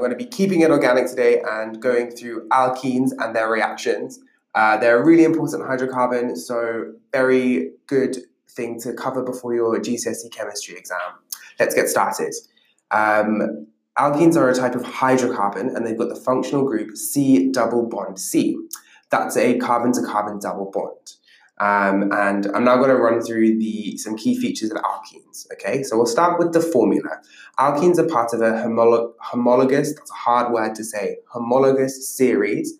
going to be keeping it organic today and going through alkenes and their reactions. Uh, they're a really important hydrocarbon, so very good thing to cover before your GCSE chemistry exam. Let's get started. Um, alkenes are a type of hydrocarbon and they've got the functional group C double bond C. That's a carbon to carbon double bond. Um, and I'm now going to run through the some key features of alkenes. Okay, so we'll start with the formula. Alkenes are part of a homolo- homologous, that's a hard word to say, homologous series.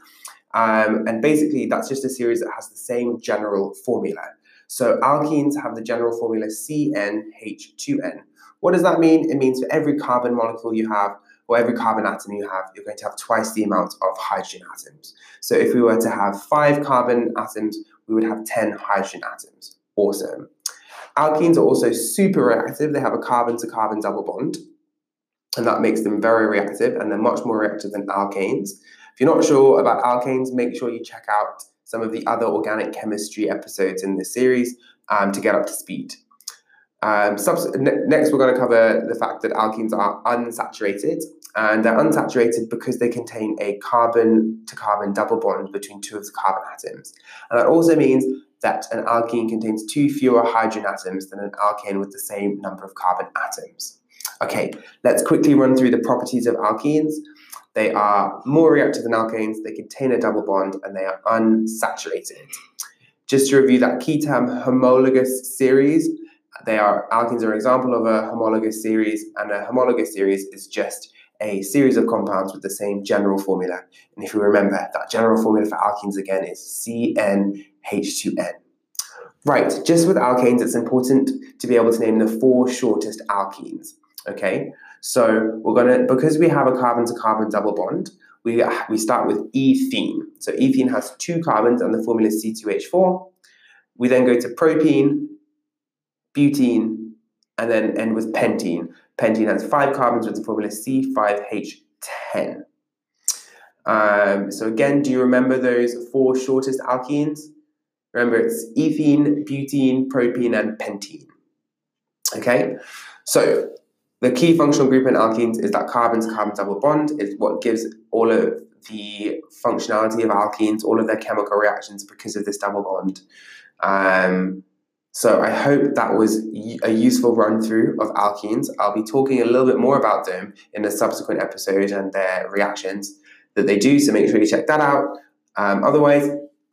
Um, and basically, that's just a series that has the same general formula. So alkenes have the general formula CnH2n. What does that mean? It means for every carbon molecule you have, or every carbon atom you have, you're going to have twice the amount of hydrogen atoms. So if we were to have five carbon atoms, we would have 10 hydrogen atoms. Awesome. Alkenes are also super reactive. They have a carbon to carbon double bond, and that makes them very reactive, and they're much more reactive than alkanes. If you're not sure about alkanes, make sure you check out some of the other organic chemistry episodes in this series um, to get up to speed. Um, subs- next, we're going to cover the fact that alkenes are unsaturated, and they're unsaturated because they contain a carbon to carbon double bond between two of the carbon atoms. And that also means that an alkene contains two fewer hydrogen atoms than an alkane with the same number of carbon atoms. Okay, let's quickly run through the properties of alkenes. They are more reactive than alkanes, they contain a double bond, and they are unsaturated. Just to review that key term, homologous series, they are alkenes are an example of a homologous series, and a homologous series is just a series of compounds with the same general formula. And if you remember, that general formula for alkenes again is CnH2n. Right, just with alkanes, it's important to be able to name the four shortest alkenes. Okay, so we're gonna because we have a carbon to carbon double bond, we we start with ethene. So ethene has two carbons, and the formula is C2H4. We then go to propene, butene, and then end with pentene. Pentene has five carbons with the formula C5H10. Um, so again, do you remember those four shortest alkenes? Remember, it's ethene, butene, propene, and pentene. Okay, so the key functional group in alkenes is that carbon-to-carbon double bond is what gives all of the functionality of alkenes, all of their chemical reactions because of this double bond. Um, so I hope that was a useful run through of alkenes. I'll be talking a little bit more about them in a subsequent episode and their reactions that they do. So make sure you check that out. Um, otherwise,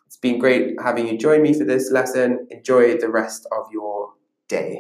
it's been great having you join me for this lesson. Enjoy the rest of your day.